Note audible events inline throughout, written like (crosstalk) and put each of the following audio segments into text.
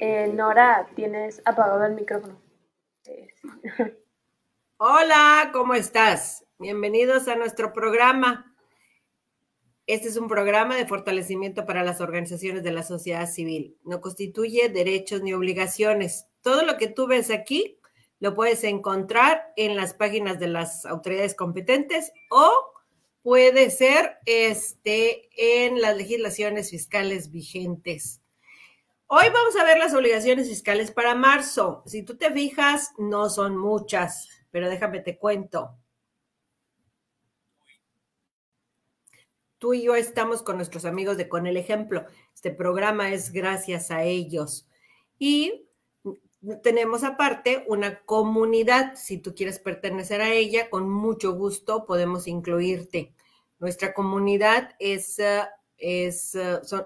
Eh, Nora, tienes apagado el micrófono. Eh, Hola, ¿cómo estás? Bienvenidos a nuestro programa. Este es un programa de fortalecimiento para las organizaciones de la sociedad civil. No constituye derechos ni obligaciones. Todo lo que tú ves aquí lo puedes encontrar en las páginas de las autoridades competentes o puede ser este, en las legislaciones fiscales vigentes. Hoy vamos a ver las obligaciones fiscales para marzo. Si tú te fijas, no son muchas, pero déjame te cuento. Tú y yo estamos con nuestros amigos de Con el Ejemplo. Este programa es gracias a ellos. Y tenemos aparte una comunidad. Si tú quieres pertenecer a ella, con mucho gusto podemos incluirte. Nuestra comunidad es uh, eh,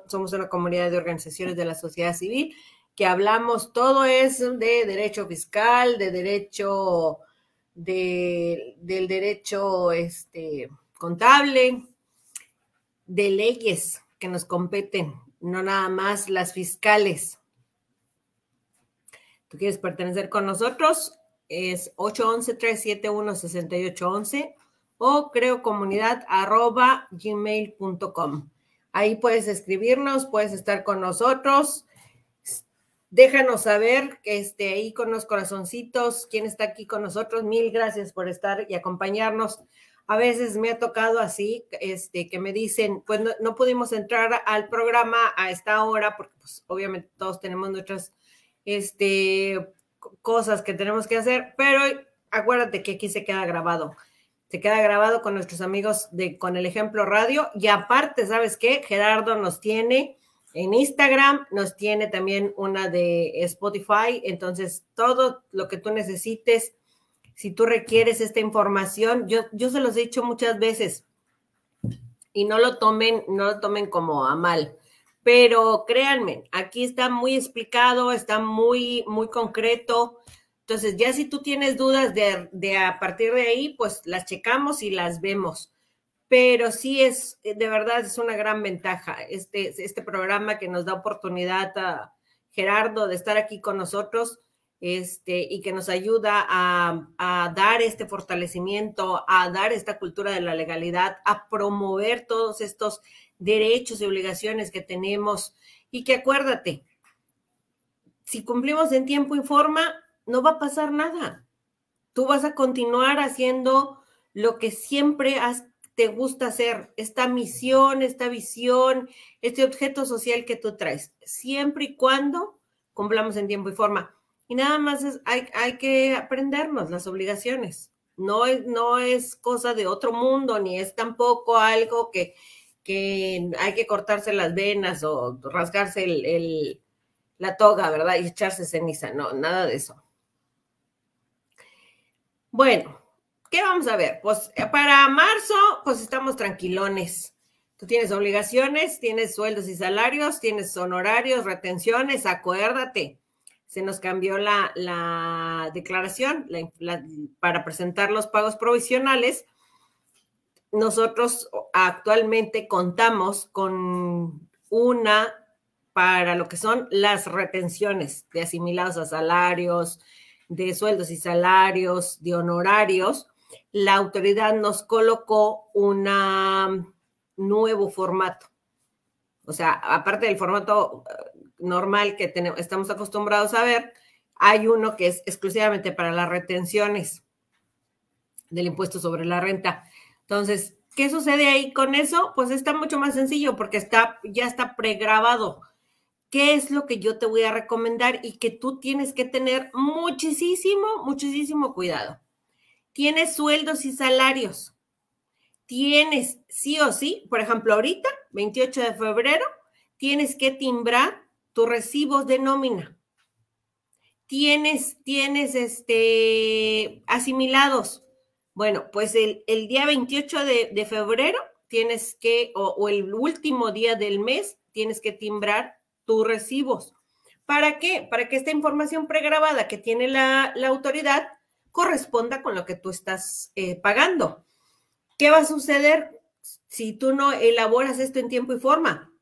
somos una comunidad de organizaciones de la sociedad civil que hablamos, todo es de derecho fiscal, de derecho, de, del derecho este, contable, de leyes que nos competen, no nada más las fiscales. ¿Tú quieres pertenecer con nosotros? Es 811-371-6811 o creo comunidad arroba gmail.com. Ahí puedes escribirnos, puedes estar con nosotros. Déjanos saber esté ahí con los corazoncitos, quién está aquí con nosotros. Mil gracias por estar y acompañarnos. A veces me ha tocado así, este, que me dicen, pues no, pudimos entrar al programa a esta hora, porque pues, obviamente todos tenemos nuestras este, cosas que tenemos que hacer, pero acuérdate que aquí se queda grabado se queda grabado con nuestros amigos de Con el Ejemplo Radio. Y aparte, ¿sabes qué? Gerardo nos tiene en Instagram, nos tiene también una de Spotify. Entonces, todo lo que tú necesites, si tú requieres esta información, yo, yo se los he dicho muchas veces y no lo tomen, no lo tomen como a mal. Pero créanme, aquí está muy explicado, está muy, muy concreto. Entonces, ya si tú tienes dudas de, a partir de ahí, pues las checamos y las vemos. Pero sí es, de verdad, es una gran ventaja este, este programa que nos da oportunidad a Gerardo de estar aquí con nosotros este, y que nos ayuda a, a dar este fortalecimiento, a dar esta cultura de la legalidad, a promover todos estos derechos y obligaciones que tenemos. Y que acuérdate, si cumplimos en tiempo y forma, no va a pasar nada. Tú vas a continuar haciendo lo que siempre te gusta hacer, esta misión, esta visión, este objeto social que tú traes, siempre y cuando cumplamos en tiempo y forma. Y nada más hay, hay que aprendernos las obligaciones. No es, no es cosa de otro mundo, ni es tampoco algo que, que hay que cortarse las venas o rasgarse el, la toga, ¿verdad? Y echarse ceniza. No, nada de eso. Bueno, ¿qué vamos a ver? Pues eh, para marzo, pues estamos tranquilones. Tú tienes obligaciones, tienes sueldos y salarios, tienes honorarios, retenciones, acuérdate. Se nos cambió la, declaración para presentar los pagos provisionales. Nosotros actualmente contamos con una para lo que son las retenciones de asimilados a salarios, de sueldos y salarios, de honorarios, la autoridad nos colocó un nuevo formato. O sea, aparte del formato eh, normal que tenemos, estamos acostumbrados a ver, hay uno que es exclusivamente para las retenciones del impuesto sobre la renta. Entonces, ¿qué sucede ahí con eso? Pues está mucho más sencillo porque está, ya está pregrabado qué es lo que yo te voy a recomendar y que tú tienes que tener muchísimo, muchísimo cuidado. Tienes sueldos y salarios. Tienes sí o sí, por ejemplo, ahorita, 28 de febrero, tienes que timbrar tus recibos de nómina. Tienes, tienes este, asimilados. Bueno, pues el, día 28 de, febrero tienes que, o, o el último día del mes, tienes que timbrar tus recibos. ¿Para qué? Para que esta información pregrabada que tiene la, autoridad corresponda con lo que tú estás eh, pagando. ¿Qué va a suceder si tú no elaboras esto en tiempo y forma?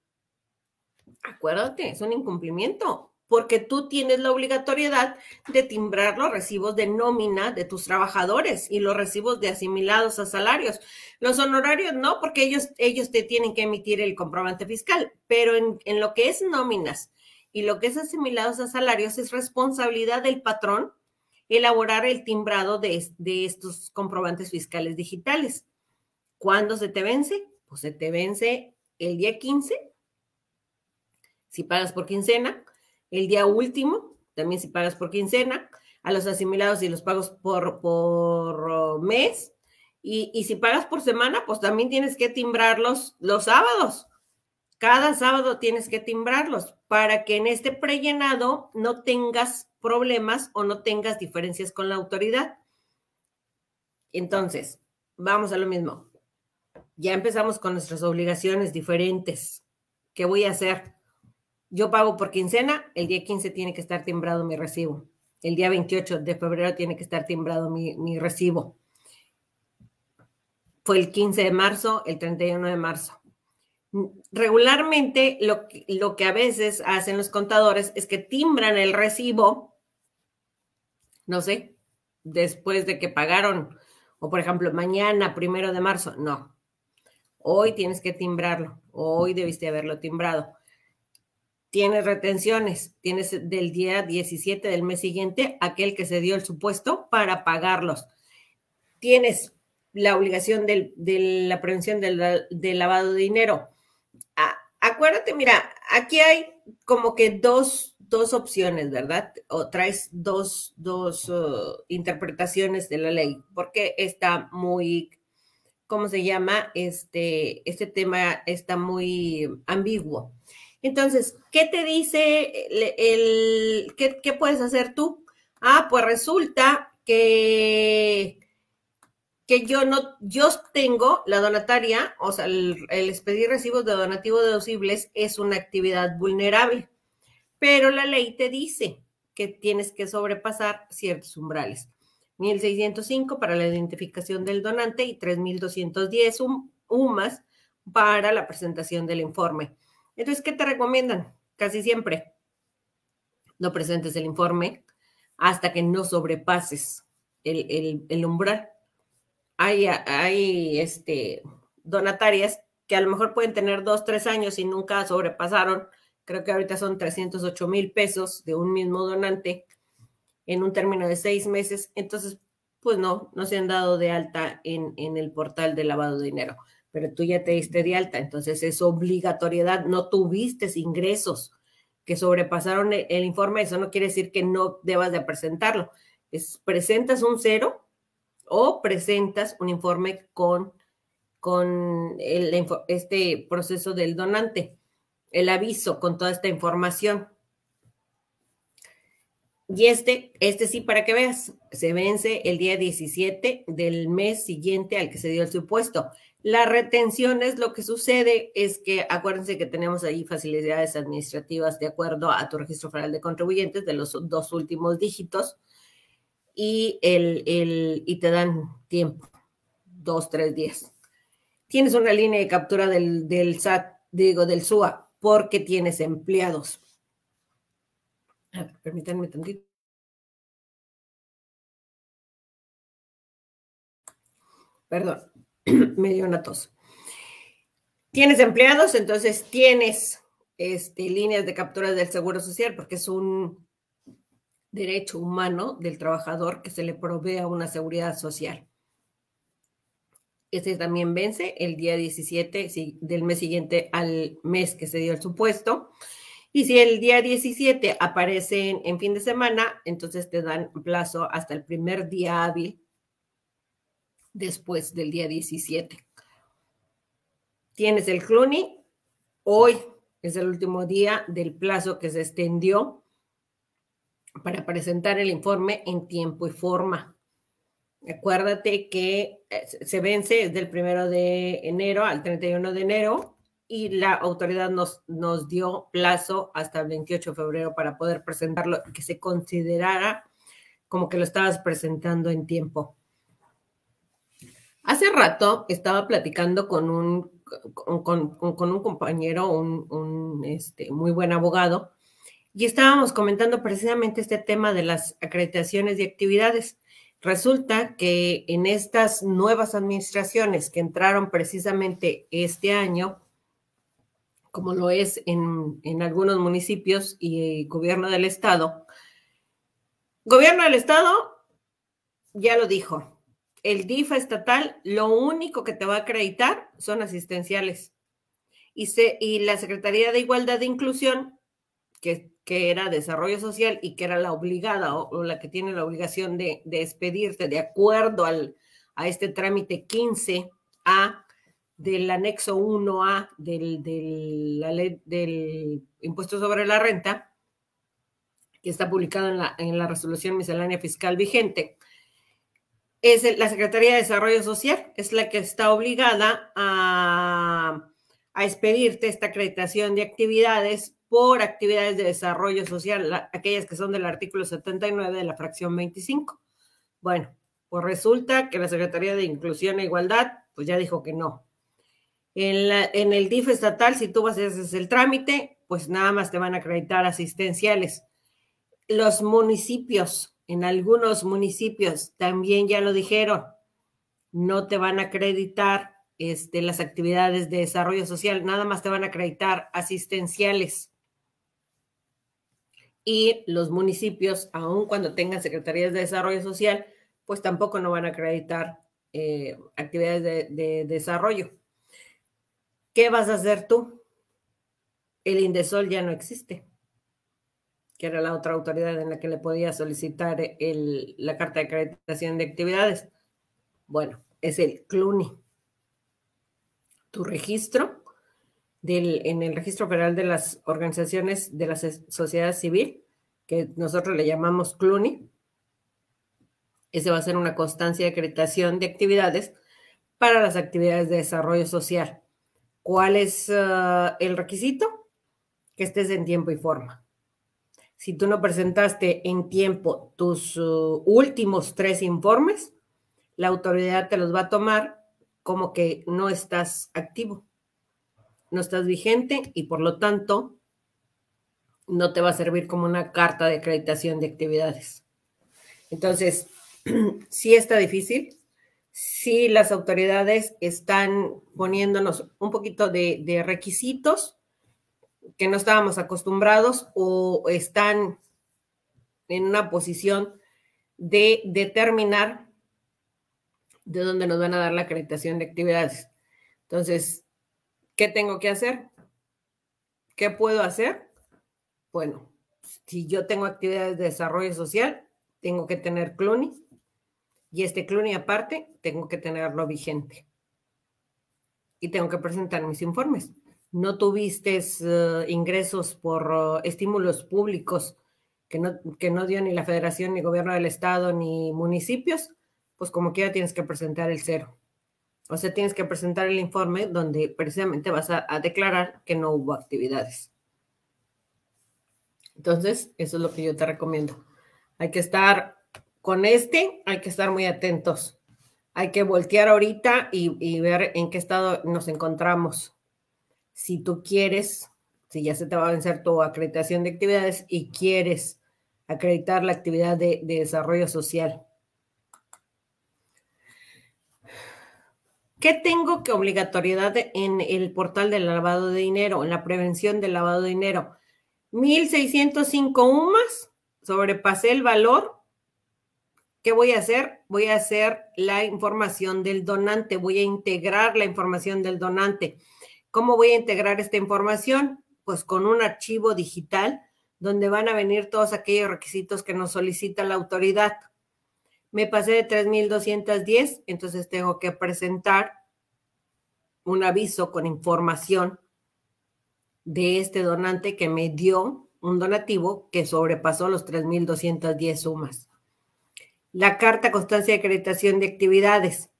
Acuérdate, es un incumplimiento. Porque tú tienes la obligatoriedad de timbrar los recibos de nómina de tus trabajadores y los recibos de asimilados a salarios. Los honorarios no, porque ellos, ellos te tienen que emitir el comprobante fiscal, pero en, en lo que es nóminas y lo que es asimilados a salarios es responsabilidad del patrón elaborar el timbrado de, de estos comprobantes fiscales digitales. ¿Cuándo se te vence? Pues se te vence el día 15, si pagas por quincena, el día último, también si pagas por quincena, a los asimilados y los pagos por, por mes. Y, si pagas por semana, pues también tienes que timbrarlos los sábados. Cada sábado tienes que timbrarlos para que en este prellenado no tengas problemas o no tengas diferencias con la autoridad. Entonces, vamos a lo mismo. Ya empezamos con nuestras obligaciones diferentes. ¿Qué voy a hacer? Yo pago por quincena, el día 15 tiene que estar timbrado mi recibo. El día 28 de febrero tiene que estar timbrado mi, recibo. Fue el 15 de marzo, el 31 de marzo. Regularmente lo, lo que a veces hacen los contadores es que timbran el recibo, no sé, después de que pagaron, o por ejemplo, mañana, primero de marzo, no. Hoy tienes que timbrarlo, hoy debiste haberlo timbrado tienes retenciones, tienes del día 17 del mes siguiente aquel que se dio el supuesto para pagarlos. Tienes la obligación de la prevención del, lavado de dinero. acuérdate, mira, aquí hay como que dos, dos opciones, ¿verdad? O traes dos, dos uh, interpretaciones de la ley, porque está muy, ¿cómo se llama? Este, este tema está muy ambiguo. Entonces, ¿qué te dice el, qué, puedes hacer tú? Ah, pues resulta que, que yo no, yo tengo la donataria, o sea, el, expedir recibos de donativo deducibles es una actividad vulnerable, pero la ley te dice que tienes que sobrepasar ciertos umbrales. 1605 para la identificación del donante y 3210 UMAS para la presentación del informe. Entonces, ¿qué te recomiendan? Casi siempre no presentes el informe hasta que no sobrepases el, umbral. Hay, este, donatarias que a lo mejor pueden tener dos, tres años y nunca sobrepasaron. Creo que ahorita son 308 mil pesos de un mismo donante en un término de seis meses. Entonces, pues no, no se han dado de alta en el portal de lavado de dinero pero tú ya te diste de alta, entonces es obligatoriedad, no tuviste ingresos que sobrepasaron el, informe, eso no quiere decir que no debas de presentarlo, es presentas un cero o presentas un informe con, con este proceso del donante, el aviso con toda esta información. Y este, este sí, para que veas, se vence el día 17 del mes siguiente al que se dio el supuesto. La retención es lo que sucede, es que acuérdense que tenemos ahí facilidades administrativas de acuerdo a tu registro federal de contribuyentes de los dos últimos dígitos y, el, el, y te dan tiempo, dos, tres días. Tienes una línea de captura del, del SAT, digo, del SUA, porque tienes empleados. permítanme tantito. Perdón. (clears throat) me dio una tos. Tienes empleados, entonces tienes este, líneas de captura del Seguro Social, porque es un derecho humano del trabajador que se le provea una seguridad social. Este también vence el día 17 del mes siguiente al mes que se dio el supuesto. Y si el día 17 aparece en fin de semana, entonces te dan plazo hasta el primer día hábil después del día 17. Tienes el CLUNY. Hoy es el último día del plazo que se extendió para presentar el informe en tiempo y forma. Acuérdate que eh, se vence desde el primero de enero al 31 de enero y la autoridad nos, nos dio plazo hasta el 28 de febrero para poder presentarlo, que se considerara como que lo estabas presentando en tiempo. Hace rato estaba platicando con un, con, un compañero, un, este, muy buen abogado, Y estábamos comentando precisamente este tema de las acreditaciones y actividades. Resulta que en estas nuevas administraciones que entraron precisamente este año, como lo es en, en algunos municipios y gobierno del estado, gobierno del estado ya lo dijo, el DIF estatal lo único que te va a acreditar son asistenciales. Y, la Secretaría de Igualdad e Inclusión, que, era Desarrollo Social y que era la obligada o, la que tiene la obligación de, de expedirte de acuerdo al, a este trámite 15A del anexo 1A del, del, la ley, del impuesto sobre la renta, que está publicado en la, en la resolución miscelánea fiscal vigente es la Secretaría de Desarrollo Social, es la que está obligada a, a expedirte esta acreditación de actividades por actividades de desarrollo social, aquellas que son del artículo 79 de la fracción 25. Bueno, pues resulta que la Secretaría de Inclusión e Igualdad, pues ya dijo que no. En, el DIF estatal, si tú vas a hacer el trámite, pues nada más te van a acreditar asistenciales. Los municipios en algunos municipios también ya lo dijeron, no te van a acreditar este, las actividades de desarrollo social, nada más te van a acreditar asistenciales. Y los municipios, aun cuando tengan secretarías de desarrollo social, pues tampoco no van a acreditar eh, actividades de, de desarrollo. ¿Qué vas a hacer tú? El Indesol ya no existe que era la otra autoridad en la que le podía solicitar la carta de acreditación de actividades. Bueno, es el CLUNI. Tu registro en el Registro Federal de las Organizaciones de la Sociedad Civil, que nosotros le llamamos CLUNI, ese va a ser una constancia de acreditación de actividades para las actividades de desarrollo social. ¿Cuál es uh, el requisito? Que estés en tiempo y forma si tú no presentaste en tiempo tus uh, últimos tres informes, la autoridad te los va a tomar como que no estás activo, no estás vigente y por lo tanto no te va a servir como una carta de acreditación de actividades. Entonces, (clears throat) sí está difícil, sí las autoridades están poniéndonos un poquito de, de requisitos que no estábamos acostumbrados o están en una posición de determinar de dónde nos van a dar la acreditación de actividades. Entonces, ¿qué tengo que hacer? ¿Qué puedo hacer? Bueno, si yo tengo actividades de desarrollo social, tengo que tener CLUNY y este CLUNY aparte, tengo que tenerlo vigente. Y tengo que presentar mis informes no tuviste uh, ingresos por uh, estímulos públicos que no, que no dio ni la federación, ni gobierno del estado, ni municipios, pues como quiera tienes que presentar el cero. O sea, tienes que presentar el informe donde precisamente vas a, declarar que no hubo actividades. Entonces, eso es lo que yo te recomiendo. Hay que estar con este, hay que estar muy atentos. Hay que voltear ahorita y ver en qué estado nos encontramos si tú quieres, si ya se te va a vencer tu acreditación de actividades y quieres acreditar la actividad de, de desarrollo social. ¿Qué tengo que obligatoriedad en el portal del lavado de dinero, en la prevención del lavado de dinero? 1605 UMAS, sobrepasé el valor. ¿Qué voy a hacer? Voy a hacer la información del donante, voy a integrar la información del donante. ¿Cómo voy a integrar esta información? Pues con un archivo digital donde van a venir todos aquellos requisitos que nos solicita la autoridad. Me pasé de 3.210, entonces tengo que presentar un aviso con información de este donante que me dio un donativo que sobrepasó los 3.210 sumas. La carta constancia de acreditación de actividades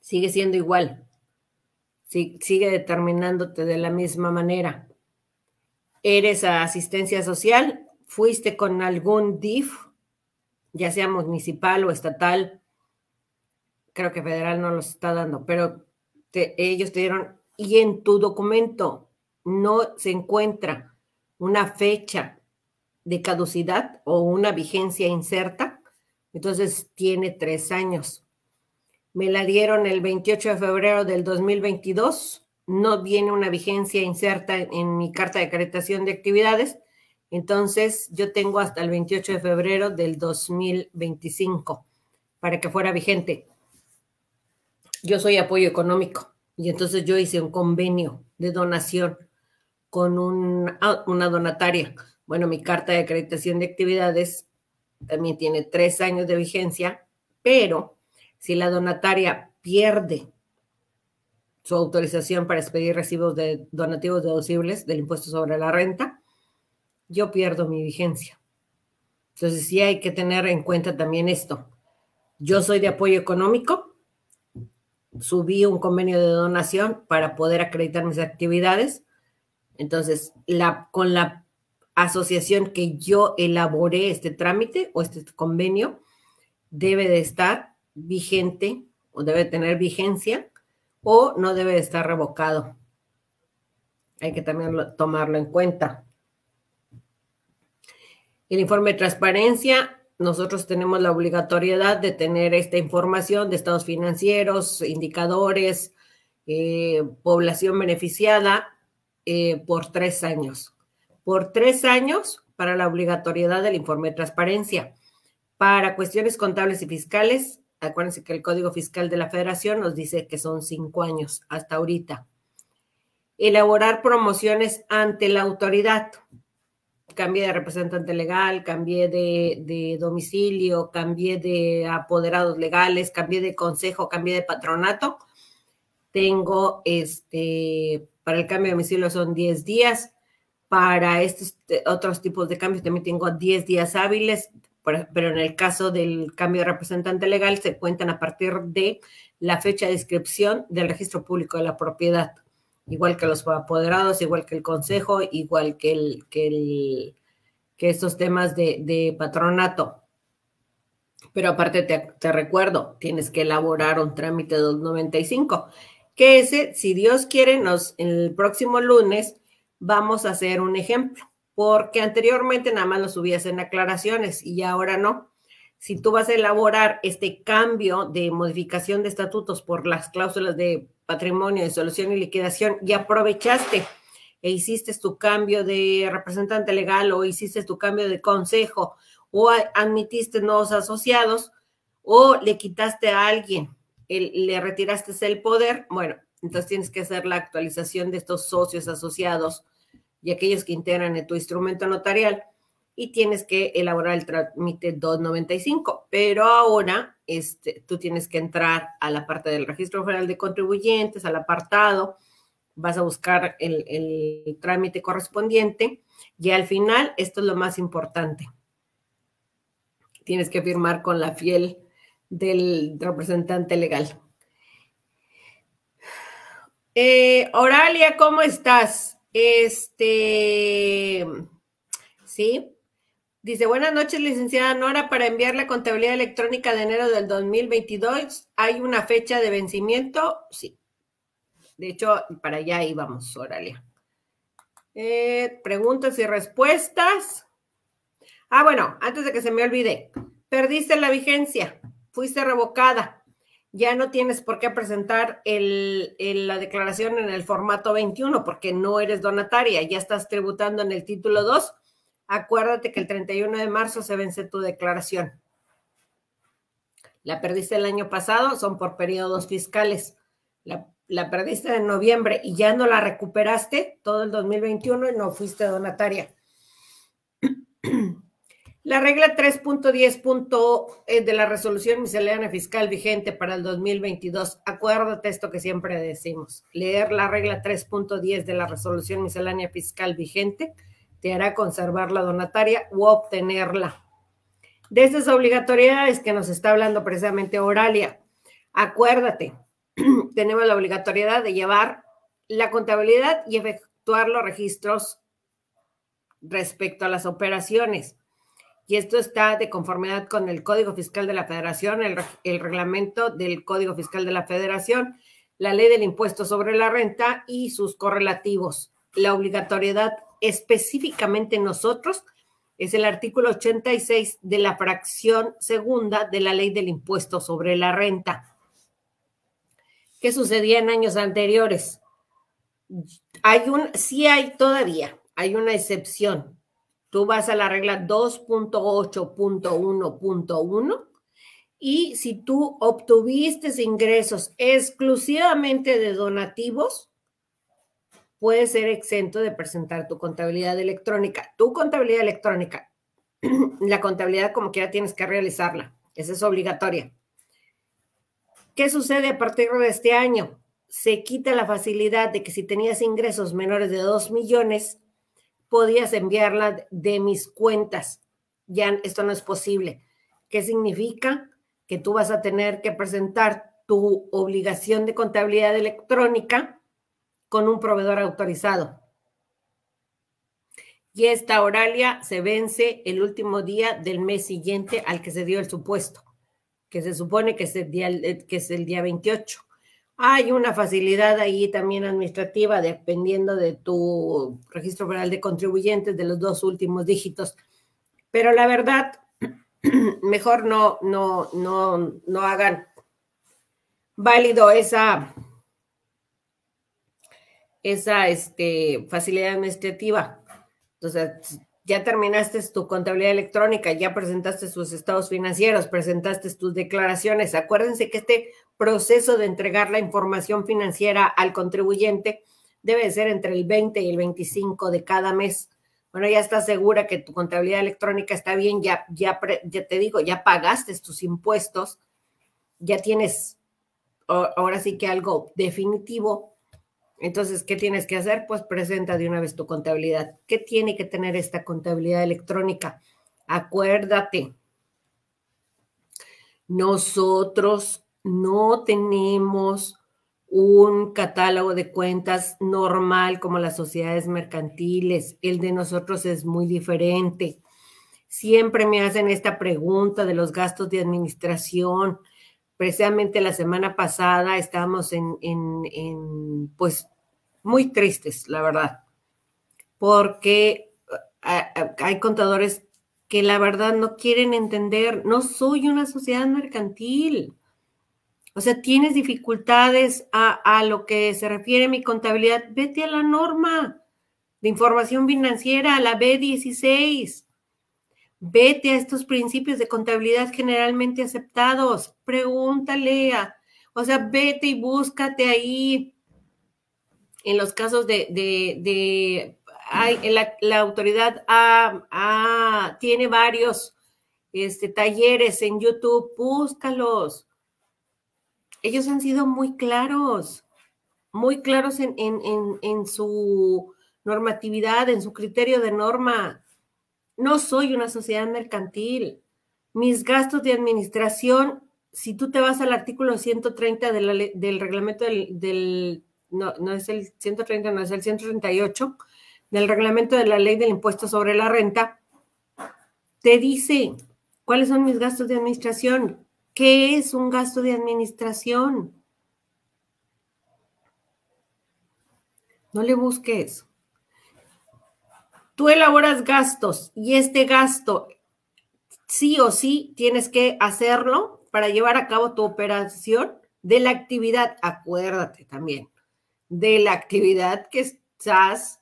sigue siendo igual sigue determinándote de la misma manera. Eres a asistencia social, fuiste con algún DIF, ya sea municipal o estatal, creo que federal no los está dando, pero ellos te dieron, y en tu documento no se encuentra una fecha de caducidad o una vigencia incerta, entonces tiene tres años. Me la dieron el 28 de febrero del 2022, no viene una vigencia inserta en mi carta de acreditación de actividades, entonces yo tengo hasta el 28 de febrero del 2025 para que fuera vigente. Yo soy apoyo económico y entonces yo hice un convenio de donación con ah, una donataria. Bueno, mi carta de acreditación de actividades también tiene tres años de vigencia, pero si la donataria pierde su autorización para expedir recibos de donativos deducibles del impuesto sobre la renta, yo pierdo mi vigencia. Entonces sí hay que tener en cuenta también esto. Yo soy de apoyo económico, subí un convenio de donación para poder acreditar mis actividades, entonces, con la asociación que yo elaboré este trámite o este convenio, debe de estar vigente o debe tener vigencia o no debe de estar revocado. Hay que también tomarlo en cuenta. El informe de transparencia, nosotros tenemos la obligatoriedad de tener esta información de estados financieros, indicadores, eh, población beneficiada eh, por tres años. Por tres años para la obligatoriedad del informe de transparencia. Para cuestiones contables y fiscales, acuérdense que el Código Fiscal de la Federación nos dice que son cinco años hasta ahorita. Elaborar promociones ante la autoridad. Cambié de representante legal, cambié de, domicilio, cambié de apoderados legales, cambié de consejo, cambié de patronato. Tengo este para el cambio de domicilio son 10 días. Para estos otros tipos de cambios también tengo 10 días hábiles, pero en el caso del cambio de representante legal se cuentan a partir de la fecha de inscripción del registro público de la propiedad, igual que los apoderados, igual que el consejo, igual que, el, que, el, que estos temas de, de patronato. Pero aparte te, te, recuerdo, tienes que elaborar un trámite de 295 que ese, si Dios quiere, nos, el próximo lunes vamos a hacer un ejemplo, porque anteriormente nada más lo subías en aclaraciones y ahora no. Si tú vas a elaborar este cambio de modificación de estatutos por las cláusulas de patrimonio, de solución y liquidación y aprovechaste e hiciste tu cambio de representante legal o hiciste tu cambio de consejo o admitiste nuevos asociados o le quitaste a alguien le retiraste el poder, bueno, entonces tienes que hacer la actualización de estos socios asociados y aquellos que integran en tu instrumento notarial y tienes que elaborar el trámite 295. Pero ahora este, tú tienes que entrar a la parte del registro federal de contribuyentes, al apartado, vas a buscar el, el trámite correspondiente y al final, esto es lo más importante, tienes que firmar con la fiel del representante legal. Eh, Oralia, ¿cómo estás? Este, sí. Dice, buenas noches, licenciada Nora, para enviar la contabilidad electrónica de enero del 2022, ¿hay una fecha de vencimiento? Sí. De hecho, para allá íbamos, Oralia. Eh, preguntas y respuestas. Ah, bueno, antes de que se me olvide, perdiste la vigencia fuiste revocada. Ya no tienes por qué presentar la declaración en el formato 21 porque no eres donataria, ya estás tributando en el título 2. Acuérdate que el 31 de marzo se vence tu declaración. La perdiste el año pasado, son por periodos fiscales. La, la perdiste en noviembre y ya no la recuperaste todo el 2021 y no fuiste donataria. (clears throat) La regla 3.10 eh, de la resolución miscelánea fiscal vigente para el 2022. Acuérdate esto que siempre decimos. Leer la regla 3.10 de la resolución miscelánea fiscal vigente te hará conservar la donataria u obtenerla. De estas obligatoriedades que nos está hablando precisamente Oralia, acuérdate, (clears throat) tenemos la obligatoriedad de llevar la contabilidad y efectuar los registros respecto a las operaciones y esto está de conformidad con el Código Fiscal de la Federación, el, reglamento del Código Fiscal de la Federación, la ley del impuesto sobre la renta y sus correlativos. La obligatoriedad específicamente nosotros es el artículo 86 de la fracción segunda de la ley del impuesto sobre la renta. ¿Qué sucedía en años anteriores? Hay un, sí hay todavía, hay una excepción. Tú vas a la regla 2.8.1.1 y si tú obtuviste ingresos exclusivamente de donativos, puedes ser exento de presentar tu contabilidad electrónica. Tu contabilidad electrónica, (clears throat) la contabilidad como quiera tienes que realizarla. Esa es obligatoria. ¿Qué sucede a partir de este año? Se quita la facilidad de que si tenías ingresos menores de 2 millones, podías enviarla de mis cuentas. Ya esto no es posible. ¿Qué significa? que tú vas a tener que presentar tu obligación de contabilidad electrónica con un proveedor autorizado. Y esta oralia se vence el último día del mes siguiente al que se dio el supuesto, que se supone que es el día, que es el día 28. Hay una facilidad ahí también administrativa dependiendo de tu registro federal de contribuyentes de los dos últimos dígitos. Pero la verdad, (clears throat) mejor no, no, no, no hagan válido esa, esa este, facilidad administrativa. Entonces, ya terminaste tu contabilidad electrónica, ya presentaste sus estados financieros, presentaste tus declaraciones. Acuérdense que este proceso de entregar la información financiera al contribuyente debe ser entre el 20 y el 25 de cada mes bueno, ya estás segura que tu contabilidad electrónica está bien, ya, ya, ya te digo, ya pagaste tus impuestos, ya tienes ahora sí que algo definitivo. Entonces, ¿qué tienes que hacer? Pues presenta de una vez tu contabilidad. ¿Qué tiene que tener esta contabilidad electrónica? Acuérdate, nosotros no tenemos un catálogo de cuentas normal como las sociedades mercantiles. El de nosotros es muy diferente. Siempre me hacen esta pregunta de los gastos de administración. Precisamente la semana pasada estábamos en, en, pues, muy tristes, la verdad, porque hay contadores que la verdad no quieren entender, no soy una sociedad mercantil. O sea, tienes dificultades a, lo que se refiere a mi contabilidad, vete a la norma de información financiera, la B16. Vete a estos principios de contabilidad generalmente aceptados. Pregúntale a, o sea, vete y búscate ahí. En los casos de, de, la, autoridad tiene varios este, talleres en YouTube, búscalos ellos han sido muy claros, muy claros en, su normatividad, en su criterio de norma. No soy una sociedad mercantil. Mis gastos de administración, si tú te vas al artículo 130 del reglamento del, no, no es el 130, no es el 138, del reglamento de la ley del impuesto sobre la renta, te dice cuáles son mis gastos de administración, ¿Qué es un gasto de administración? No le busques. Tú elaboras gastos y este gasto sí o sí tienes que hacerlo para llevar a cabo tu operación de la actividad. Acuérdate también de la actividad que estás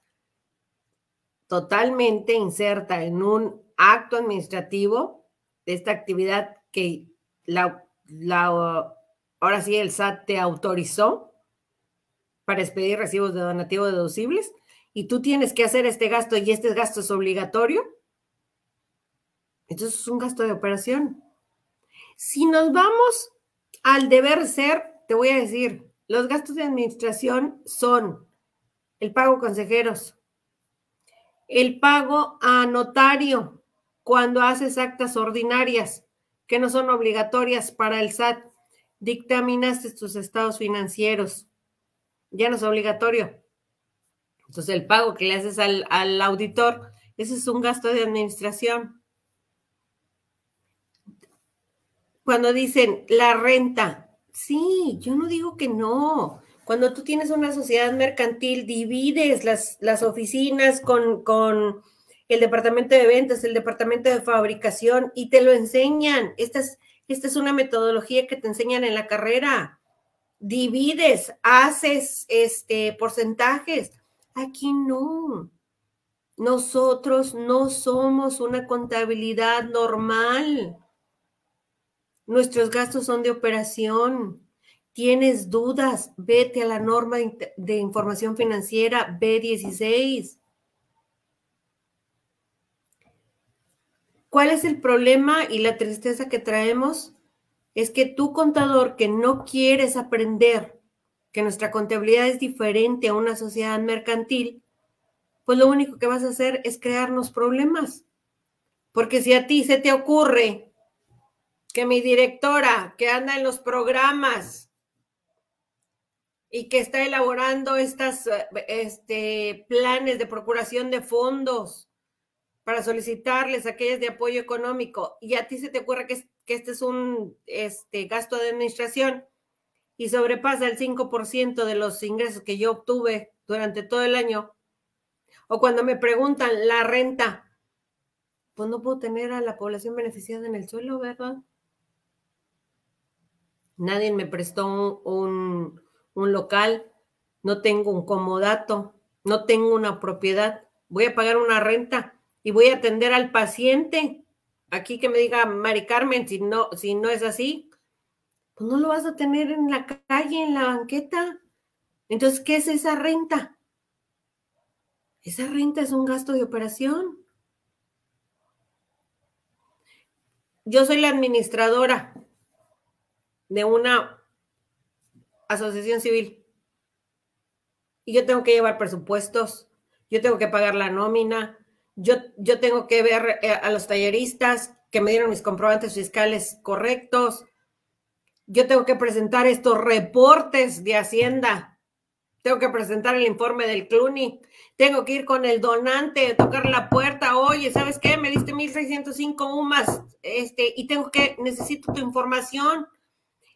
totalmente inserta en un acto administrativo de esta actividad que la, ahora sí el SAT te autorizó para expedir recibos de donativo deducibles y tú tienes que hacer este gasto y este gasto es obligatorio, entonces es un gasto de operación. Si nos vamos al deber ser, te voy a decir, los gastos de administración son el pago consejeros, el pago a notario cuando haces actas ordinarias, que no son obligatorias para el SAT. Dictaminaste tus estados financieros. Ya no es obligatorio. Entonces, el pago que le haces al, al auditor, ese es un gasto de administración. Cuando dicen la renta, sí, yo no digo que no. Cuando tú tienes una sociedad mercantil, divides las, las oficinas con, con el departamento de ventas, el departamento de fabricación y te lo enseñan. Esta es, esta es una metodología que te enseñan en la carrera. Divides, haces este, porcentajes. Aquí no. Nosotros no somos una contabilidad normal. Nuestros gastos son de operación. Tienes dudas, vete a la norma de información financiera B16. ¿Cuál es el problema y la tristeza que traemos? Es que tú, contador, que no quieres aprender que nuestra contabilidad es diferente a una sociedad mercantil, pues lo único que vas a hacer es crearnos problemas. Porque si a ti se te ocurre que mi directora que anda en los programas y que está elaborando estas este, planes de procuración de fondos para solicitarles aquellas de apoyo económico y a ti se te ocurre que, que este es un este, gasto de administración y sobrepasa el 5% de los ingresos que yo obtuve durante todo el año, o cuando me preguntan la renta, pues no puedo tener a la población beneficiada en el suelo, ¿verdad? Nadie me prestó un local, no tengo un comodato, no tengo una propiedad, voy a pagar una renta y voy a atender al paciente. Aquí que me diga Mari Carmen, si no, si no es así, pues no lo vas a tener en la calle, en la banqueta. Entonces, ¿qué es esa renta? Esa renta es un gasto de operación. Yo soy la administradora de una asociación civil y yo tengo que llevar presupuestos, yo tengo que pagar la nómina, yo, yo tengo que ver eh, a los talleristas que me dieron mis comprobantes fiscales correctos, yo tengo que presentar estos reportes de Hacienda. Tengo que presentar el informe del CLUNY, tengo que ir con el donante, tocar la puerta, oye, ¿sabes qué? Me diste 1605 UMAS, este, y tengo que, necesito tu información,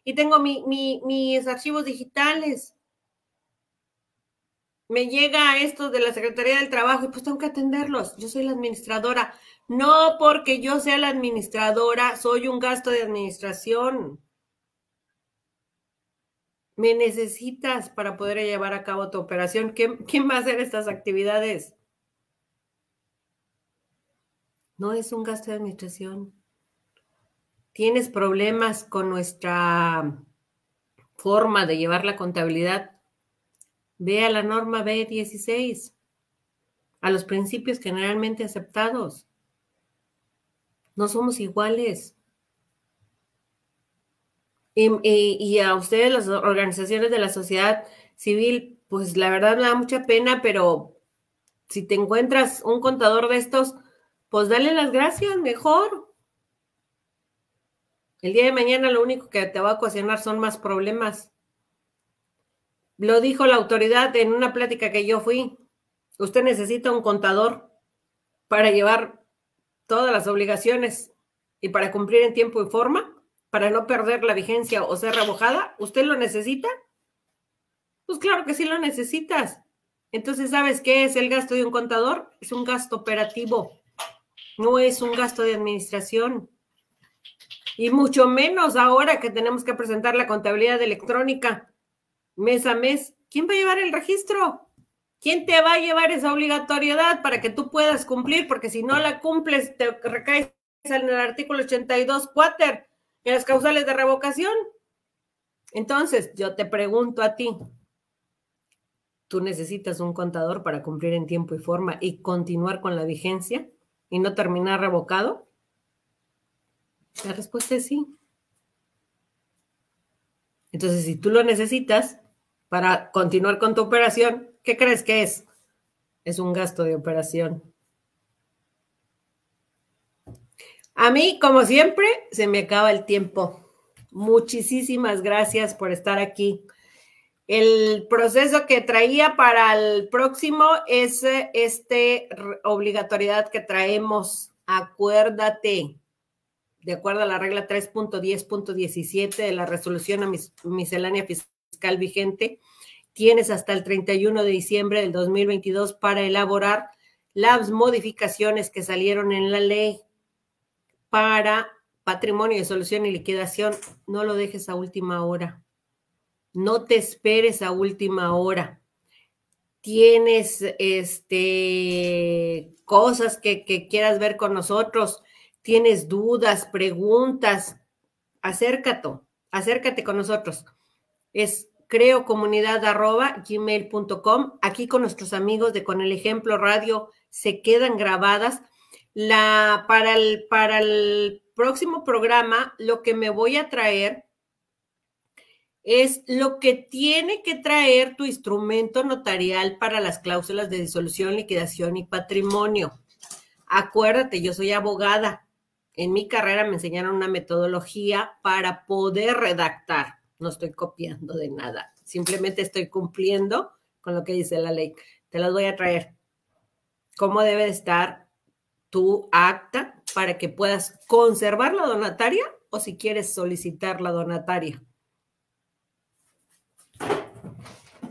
y tengo mis archivos digitales. Me llega esto de la Secretaría del Trabajo y pues tengo que atenderlos. Yo soy la administradora. No porque yo sea la administradora, soy un gasto de administración me necesitas para poder llevar a cabo tu operación. ¿Quién va a hacer estas actividades? No es un gasto de administración. Tienes problemas con nuestra forma de llevar la contabilidad. Ve a la norma B16, a los principios generalmente aceptados. No somos iguales. Y, a ustedes, las organizaciones de la sociedad civil, pues la verdad me da mucha pena, pero si te encuentras un contador de estos, pues dale las gracias, mejor. El día de mañana lo único que te va a ocasionar son más problemas. Lo dijo la autoridad en una plática que yo fui. Usted necesita un contador para llevar todas las obligaciones y para cumplir en tiempo y forma para no perder la vigencia o ser revocada, ¿usted lo necesita? Pues claro que sí lo necesitas. Entonces, ¿sabes qué es el gasto de un contador? Es un gasto operativo, no es un gasto de administración. Y mucho menos ahora que tenemos que presentar la contabilidad electrónica mes a mes. ¿Quién va a llevar el registro? ¿Quién te va a llevar esa obligatoriedad para que tú puedas cumplir? Porque si no la cumples, te recaes en el artículo 82 cuater en las causales de revocación. Entonces, yo te pregunto a ti, ¿tú necesitas un contador para cumplir en tiempo y forma y continuar con la vigencia y no terminar revocado? La respuesta es sí. Entonces, si tú lo necesitas para continuar con tu operación, ¿qué crees que es? Es un gasto de operación. A mí, como siempre, se me acaba el tiempo. Muchísimas gracias por estar aquí. El proceso que traía para el próximo es este obligatoriedad que traemos. Acuérdate, de acuerdo a la regla 3.10.17 de la resolución a miscelánea fiscal vigente, tienes hasta el 31 de diciembre del 2022 para elaborar las modificaciones que salieron en la ley para patrimonio de solución y liquidación. No lo dejes a última hora. No te esperes a última hora. Tienes este, cosas que, que quieras ver con nosotros, tienes dudas, preguntas, acércate, acércate con nosotros. Es creocomunidad.gmail.com. Aquí con nuestros amigos de Con el Ejemplo Radio se quedan grabadas. La, para, el, para el próximo programa, lo que me voy a traer es lo que tiene que traer tu instrumento notarial para las cláusulas de disolución, liquidación y patrimonio. Acuérdate, yo soy abogada. En mi carrera me enseñaron una metodología para poder redactar no estoy copiando de nada, simplemente estoy cumpliendo con lo que dice la ley. Te las voy a traer. ¿Cómo debe estar tu acta para que puedas conservar la donataria o si quieres solicitar la donataria?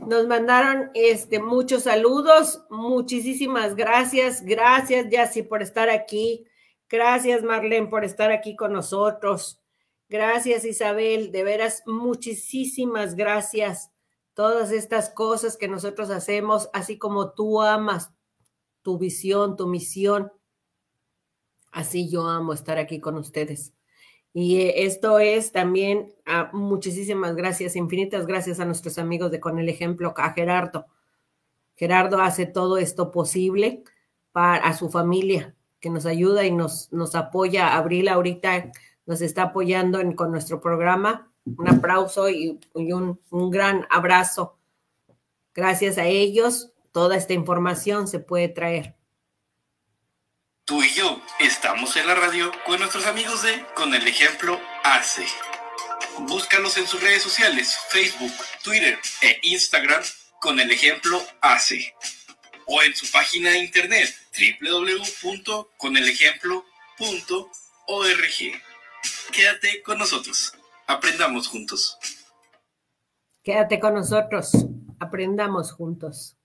Nos mandaron este, muchos saludos, muchísimas gracias, gracias Yassi por estar aquí, gracias Marlene por estar aquí con nosotros. Gracias, Isabel. De veras, muchísimas gracias. Todas estas cosas que nosotros hacemos, así como tú amas tu visión, tu misión. Así yo amo estar aquí con ustedes. Y eh, esto es también ah, muchísimas gracias, infinitas gracias a nuestros amigos de Con el Ejemplo, a Gerardo. Gerardo hace todo esto posible para a su familia, que nos ayuda y nos, nos apoya. Abril ahorita nos está apoyando con nuestro programa. Un aplauso y, un, gran abrazo. Gracias a ellos, toda esta información se puede traer. Tú y yo estamos en la radio con nuestros amigos de Con el Ejemplo ACE. Búscalos en sus redes sociales, Facebook, Twitter e Instagram con el ejemplo ACE. O en su página de internet www.conelejemplo.org. Quédate con nosotros. Aprendamos juntos. Quédate con nosotros. Aprendamos juntos.